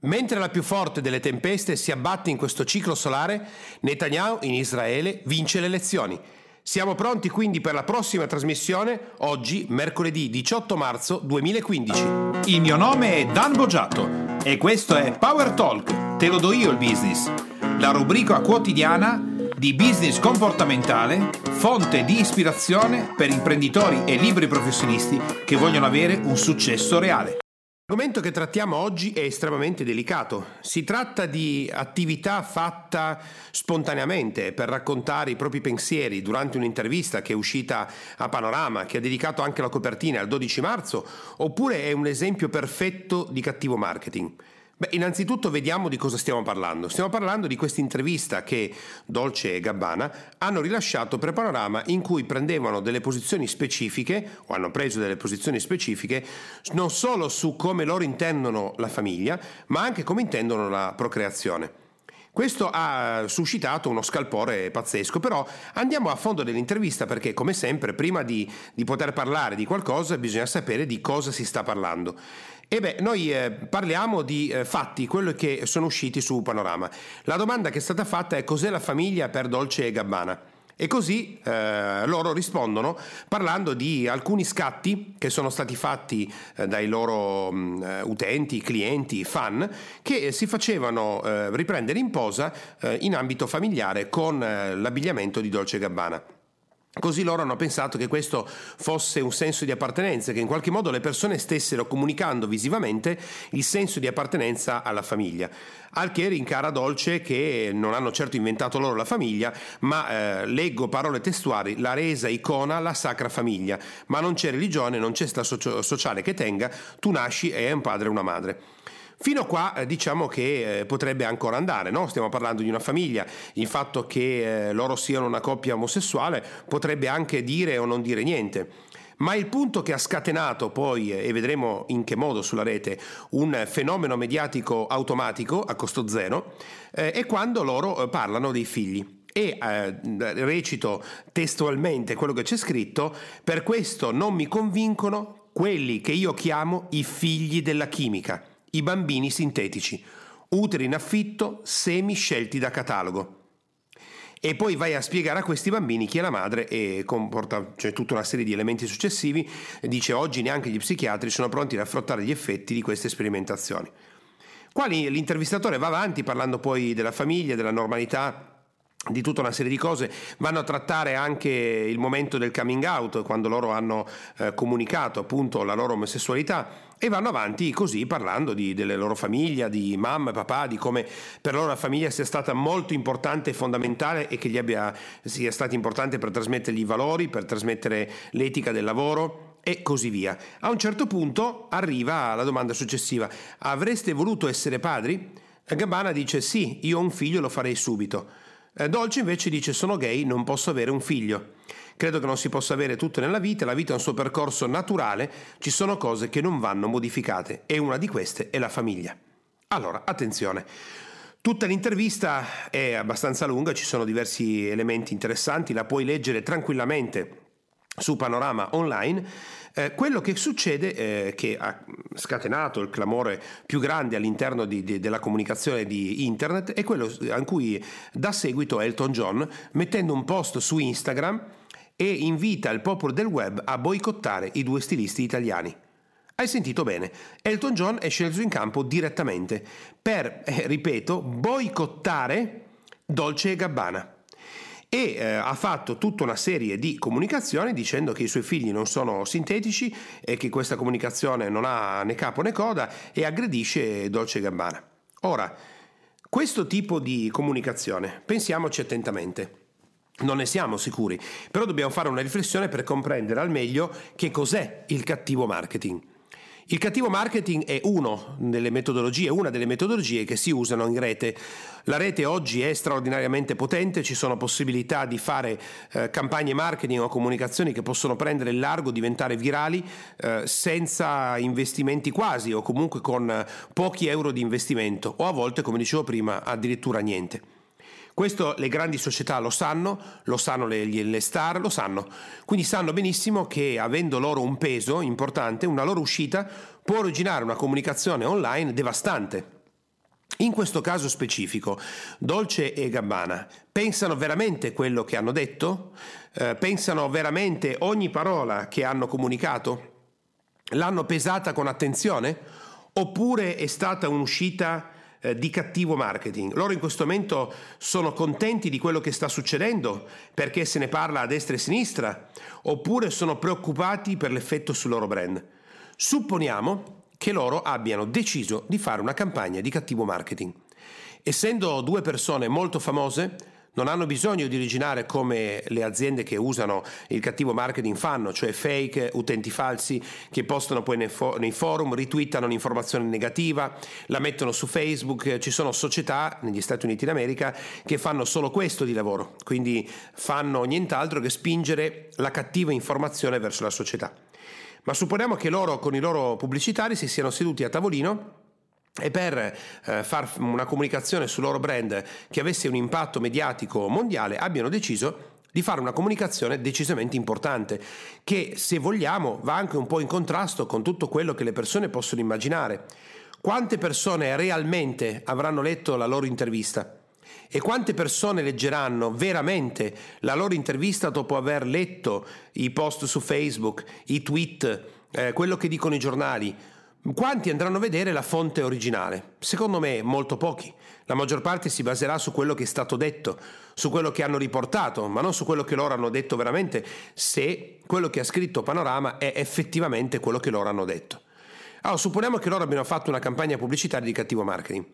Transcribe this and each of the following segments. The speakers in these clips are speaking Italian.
Mentre la più forte delle tempeste si abbatte in questo ciclo solare, Netanyahu in Israele vince le elezioni. Siamo pronti quindi per la prossima trasmissione, oggi, mercoledì 18 marzo 2015. Il mio nome è Dan Boggiato e questo è Power Talk, te lo do io il business, la rubrica quotidiana di business comportamentale, fonte di ispirazione per imprenditori e libri professionisti che vogliono avere un successo reale. L'argomento che trattiamo oggi è estremamente delicato. Si tratta di attività fatta spontaneamente per raccontare i propri pensieri durante un'intervista che è uscita a Panorama, che ha dedicato anche la copertina al 12 marzo, oppure è un esempio perfetto di cattivo marketing. Beh, innanzitutto vediamo di cosa stiamo parlando. Stiamo parlando di questa intervista che Dolce e Gabbana hanno rilasciato per Panorama in cui prendevano delle posizioni specifiche o hanno preso delle posizioni specifiche non solo su come loro intendono la famiglia, ma anche come intendono la procreazione. Questo ha suscitato uno scalpore pazzesco, però andiamo a fondo dell'intervista perché, come sempre, prima di, di poter parlare di qualcosa bisogna sapere di cosa si sta parlando. E beh, noi eh, parliamo di eh, fatti, quello che sono usciti su Panorama. La domanda che è stata fatta è cos'è la famiglia per Dolce e Gabbana? E così eh, loro rispondono parlando di alcuni scatti che sono stati fatti eh, dai loro mh, eh, utenti, clienti, fan, che si facevano eh, riprendere in posa eh, in ambito familiare con eh, l'abbigliamento di Dolce Gabbana. Così loro hanno pensato che questo fosse un senso di appartenenza, che in qualche modo le persone stessero comunicando visivamente il senso di appartenenza alla famiglia. Al che rincara Dolce che non hanno certo inventato loro la famiglia, ma eh, leggo parole testuali, la resa icona la sacra famiglia, ma non c'è religione, non c'è sta sociale che tenga, tu nasci e hai un padre e una madre. Fino a qua eh, diciamo che eh, potrebbe ancora andare, no? stiamo parlando di una famiglia, il fatto che eh, loro siano una coppia omosessuale potrebbe anche dire o non dire niente. Ma il punto che ha scatenato poi, e vedremo in che modo sulla rete, un fenomeno mediatico automatico a costo zero, è quando loro parlano dei figli. E eh, recito testualmente quello che c'è scritto, per questo non mi convincono quelli che io chiamo i figli della chimica i bambini sintetici, uteri in affitto, semi scelti da catalogo. E poi vai a spiegare a questi bambini chi è la madre e comporta cioè, tutta una serie di elementi successivi. Dice oggi neanche gli psichiatri sono pronti ad affrontare gli effetti di queste sperimentazioni. Qua l'intervistatore va avanti parlando poi della famiglia, della normalità, di tutta una serie di cose, vanno a trattare anche il momento del coming out, quando loro hanno eh, comunicato appunto la loro omosessualità e vanno avanti così parlando di, delle loro famiglie, di mamma e papà, di come per loro la famiglia sia stata molto importante e fondamentale e che gli abbia, sia stata importante per trasmettergli i valori, per trasmettere l'etica del lavoro e così via. A un certo punto arriva la domanda successiva, avreste voluto essere padri? Gabbana dice sì, io ho un figlio, lo farei subito. Eh, Dolce invece dice sono gay, non posso avere un figlio. Credo che non si possa avere tutto nella vita, la vita è un suo percorso naturale, ci sono cose che non vanno modificate e una di queste è la famiglia. Allora, attenzione. Tutta l'intervista è abbastanza lunga, ci sono diversi elementi interessanti, la puoi leggere tranquillamente su Panorama Online. Eh, quello che succede, eh, che ha scatenato il clamore più grande all'interno di, di, della comunicazione di internet, è quello a cui dà seguito Elton John mettendo un post su Instagram e invita il popolo del web a boicottare i due stilisti italiani. Hai sentito bene, Elton John è sceso in campo direttamente per, eh, ripeto, boicottare Dolce e Gabbana e eh, ha fatto tutta una serie di comunicazioni dicendo che i suoi figli non sono sintetici e che questa comunicazione non ha né capo né coda e aggredisce Dolce Gabbana. Ora, questo tipo di comunicazione, pensiamoci attentamente. Non ne siamo sicuri, però dobbiamo fare una riflessione per comprendere al meglio che cos'è il cattivo marketing. Il cattivo marketing è una delle metodologie, che si usano in rete. La rete oggi è straordinariamente potente, ci sono possibilità di fare eh, campagne marketing o comunicazioni che possono prendere il largo, diventare virali eh, senza investimenti quasi o comunque con pochi euro di investimento o a volte, come dicevo prima, addirittura niente. Questo le grandi società lo sanno, lo sanno le, le, star, lo sanno. Quindi sanno benissimo che avendo loro un peso importante, una loro uscita può originare una comunicazione online devastante. In questo caso specifico, Dolce e Gabbana pensano veramente quello che hanno detto? Eh, pensano veramente ogni parola che hanno comunicato? L'hanno pesata con attenzione? Oppure è stata un'uscita eh, di cattivo marketing? Loro in questo momento sono contenti di quello che sta succedendo perché se ne parla a destra e a sinistra? Oppure sono preoccupati per l'effetto sul loro brand? Supponiamo che loro abbiano deciso di fare una campagna di cattivo marketing. Essendo due persone molto famose, non hanno bisogno di originare come le aziende che usano il cattivo marketing fanno, cioè fake, utenti falsi che postano poi nei, for- nei forum, ritwittano un'informazione negativa, la mettono su Facebook. Ci sono società negli Stati Uniti d'America che fanno solo questo di lavoro, quindi fanno nient'altro che spingere la cattiva informazione verso la società. Ma supponiamo che loro con i loro pubblicitari si siano seduti a tavolino e per eh, fare una comunicazione sul loro brand che avesse un impatto mediatico mondiale abbiano deciso di fare una comunicazione decisamente importante che se vogliamo va anche un po' in contrasto con tutto quello che le persone possono immaginare. Quante persone realmente avranno letto la loro intervista? E quante persone leggeranno veramente la loro intervista dopo aver letto i post su Facebook, i tweet, eh, quello che dicono i giornali? Quanti andranno a vedere la fonte originale? Secondo me molto pochi. La maggior parte si baserà su quello che è stato detto, su quello che hanno riportato, ma non su quello che loro hanno detto veramente, se quello che ha scritto Panorama è effettivamente quello che loro hanno detto. Allora, supponiamo che loro abbiano fatto una campagna pubblicitaria di cattivo marketing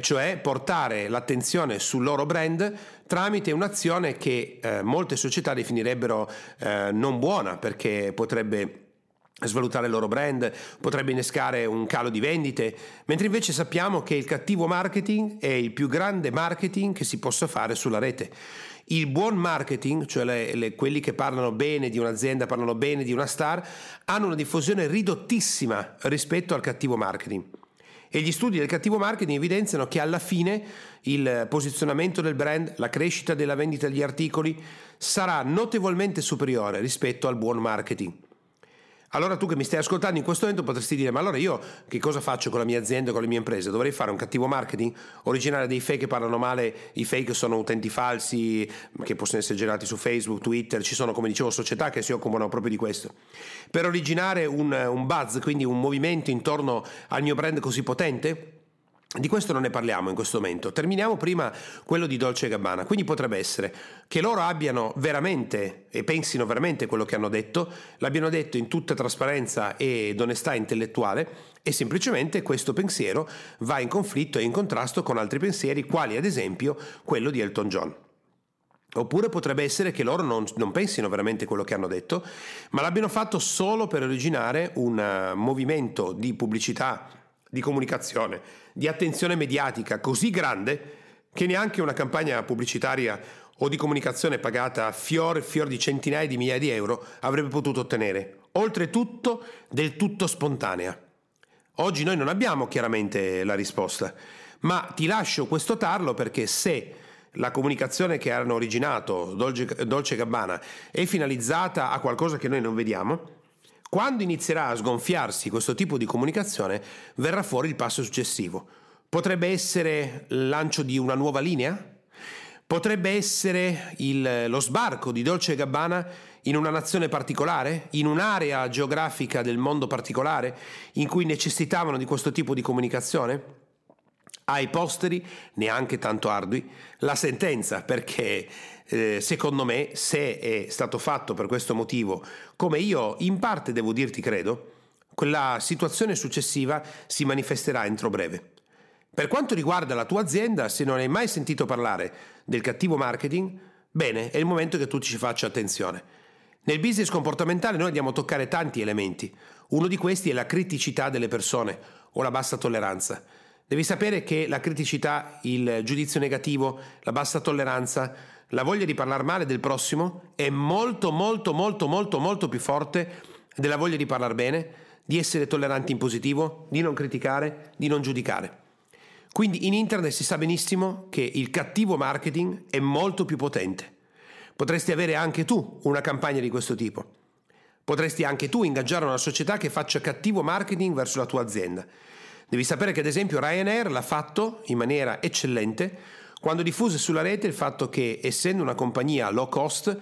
cioè portare l'attenzione sul loro brand tramite un'azione che eh, molte società definirebbero eh, non buona perché potrebbe svalutare il loro brand, potrebbe innescare un calo di vendite, mentre invece sappiamo che il cattivo marketing è il più grande marketing che si possa fare sulla rete. Il buon marketing, cioè le, le, quelli che parlano bene di un'azienda, parlano bene di una star, hanno una diffusione ridottissima rispetto al cattivo marketing. E gli studi del cattivo marketing evidenziano che alla fine il posizionamento del brand, la crescita della vendita degli articoli sarà notevolmente superiore rispetto al buon marketing. Allora tu che mi stai ascoltando in questo momento potresti dire ma allora io che cosa faccio con la mia azienda, con le mie imprese? Dovrei fare un cattivo marketing? Originare dei fake che parlano male, i fake sono utenti falsi che possono essere generati su Facebook, Twitter, ci sono come dicevo società che si occupano proprio di questo. Per originare un, un buzz, quindi un movimento intorno al mio brand così potente? Di questo non ne parliamo in questo momento. Terminiamo prima quello di Dolce Gabbana. Quindi potrebbe essere che loro abbiano veramente e pensino veramente quello che hanno detto, l'abbiano detto in tutta trasparenza ed onestà intellettuale e semplicemente questo pensiero va in conflitto e in contrasto con altri pensieri, quali ad esempio quello di Elton John. Oppure potrebbe essere che loro non, non, pensino veramente quello che hanno detto, ma l'abbiano fatto solo per originare un uh, movimento di pubblicità di comunicazione, di attenzione mediatica così grande che neanche una campagna pubblicitaria o di comunicazione pagata fior, fior di centinaia di migliaia di euro avrebbe potuto ottenere. Oltretutto del tutto spontanea. Oggi noi non abbiamo chiaramente la risposta, ma ti lascio questo tarlo perché se la comunicazione che hanno originato Dolce, Dolce Gabbana è finalizzata a qualcosa che noi non vediamo, quando inizierà a sgonfiarsi questo tipo di comunicazione, verrà fuori il passo successivo. Potrebbe essere il lancio di una nuova linea? Potrebbe essere il, lo sbarco di Dolce Gabbana in una nazione particolare, in un'area geografica del mondo particolare in cui necessitavano di questo tipo di comunicazione? ai posteri, neanche tanto ardui, la sentenza perché eh, secondo me se è stato fatto per questo motivo, come io in parte devo dirti credo, quella situazione successiva si manifesterà entro breve. Per quanto riguarda la tua azienda, se non hai mai sentito parlare del cattivo marketing, bene, è il momento che tu ci faccia attenzione. Nel business comportamentale noi andiamo a toccare tanti elementi. Uno di questi è la criticità delle persone o la bassa tolleranza. Devi sapere che la criticità, il giudizio negativo, la bassa tolleranza, la voglia di parlare male del prossimo è molto molto molto molto molto più forte della voglia di parlare bene, di essere tolleranti in positivo, di non criticare, di non giudicare. Quindi in internet si sa benissimo che il cattivo marketing è molto più potente. Potresti avere anche tu una campagna di questo tipo. Potresti anche tu ingaggiare una società che faccia cattivo marketing verso la tua azienda Devi sapere che ad esempio Ryanair l'ha fatto in maniera eccellente quando diffuse sulla rete il fatto che essendo una compagnia low cost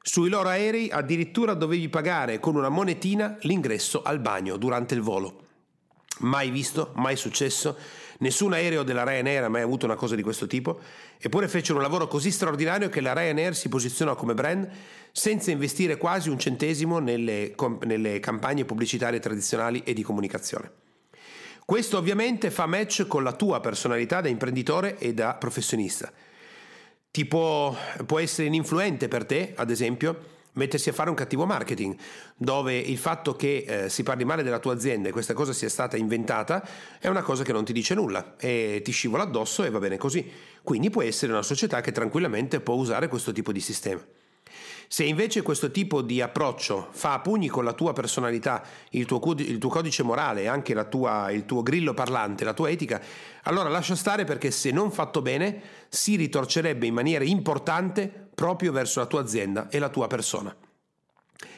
sui loro aerei addirittura dovevi pagare con una monetina l'ingresso al bagno durante il volo. Mai visto, mai successo, nessun aereo della Ryanair ha mai avuto una cosa di questo tipo, eppure fecero un lavoro così straordinario che la Ryanair si posizionò come brand senza investire quasi un centesimo nelle, nelle campagne pubblicitarie tradizionali e di comunicazione. Questo ovviamente fa match con la tua personalità da imprenditore e da professionista. Ti può, può essere ininfluente per te, ad esempio, mettersi a fare un cattivo marketing, dove il fatto che eh, si parli male della tua azienda e questa cosa sia stata inventata è una cosa che non ti dice nulla e ti scivola addosso e va bene così. Quindi può essere una società che tranquillamente può usare questo tipo di sistema. Se invece questo tipo di approccio fa a pugni con la tua personalità, il tuo, il tuo codice morale, anche tua, il tuo grillo parlante, la tua etica, allora lascia stare perché se non fatto bene si ritorcerebbe in maniera importante proprio verso la tua azienda e la tua persona.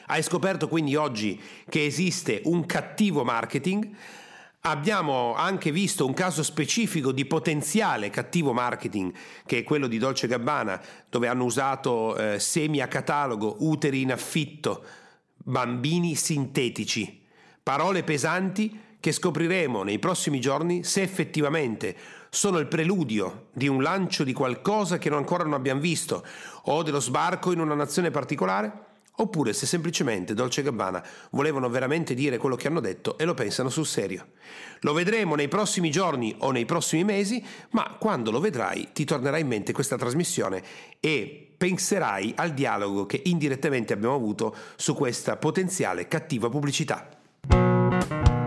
Hai scoperto quindi oggi che esiste un cattivo marketing, Abbiamo anche visto un caso specifico di potenziale cattivo marketing, che è quello di Dolce Gabbana, dove hanno usato eh, semi a catalogo, uteri in affitto, bambini sintetici, parole pesanti che scopriremo nei prossimi giorni se effettivamente sono il preludio di un lancio di qualcosa che ancora non abbiamo visto o dello sbarco in una nazione particolare oppure se semplicemente Dolce Gabbana volevano veramente dire quello che hanno detto e lo pensano sul serio. Lo vedremo nei prossimi giorni o nei prossimi mesi, ma quando lo vedrai ti tornerà in mente questa trasmissione e penserai al dialogo che indirettamente abbiamo avuto su questa potenziale cattiva pubblicità.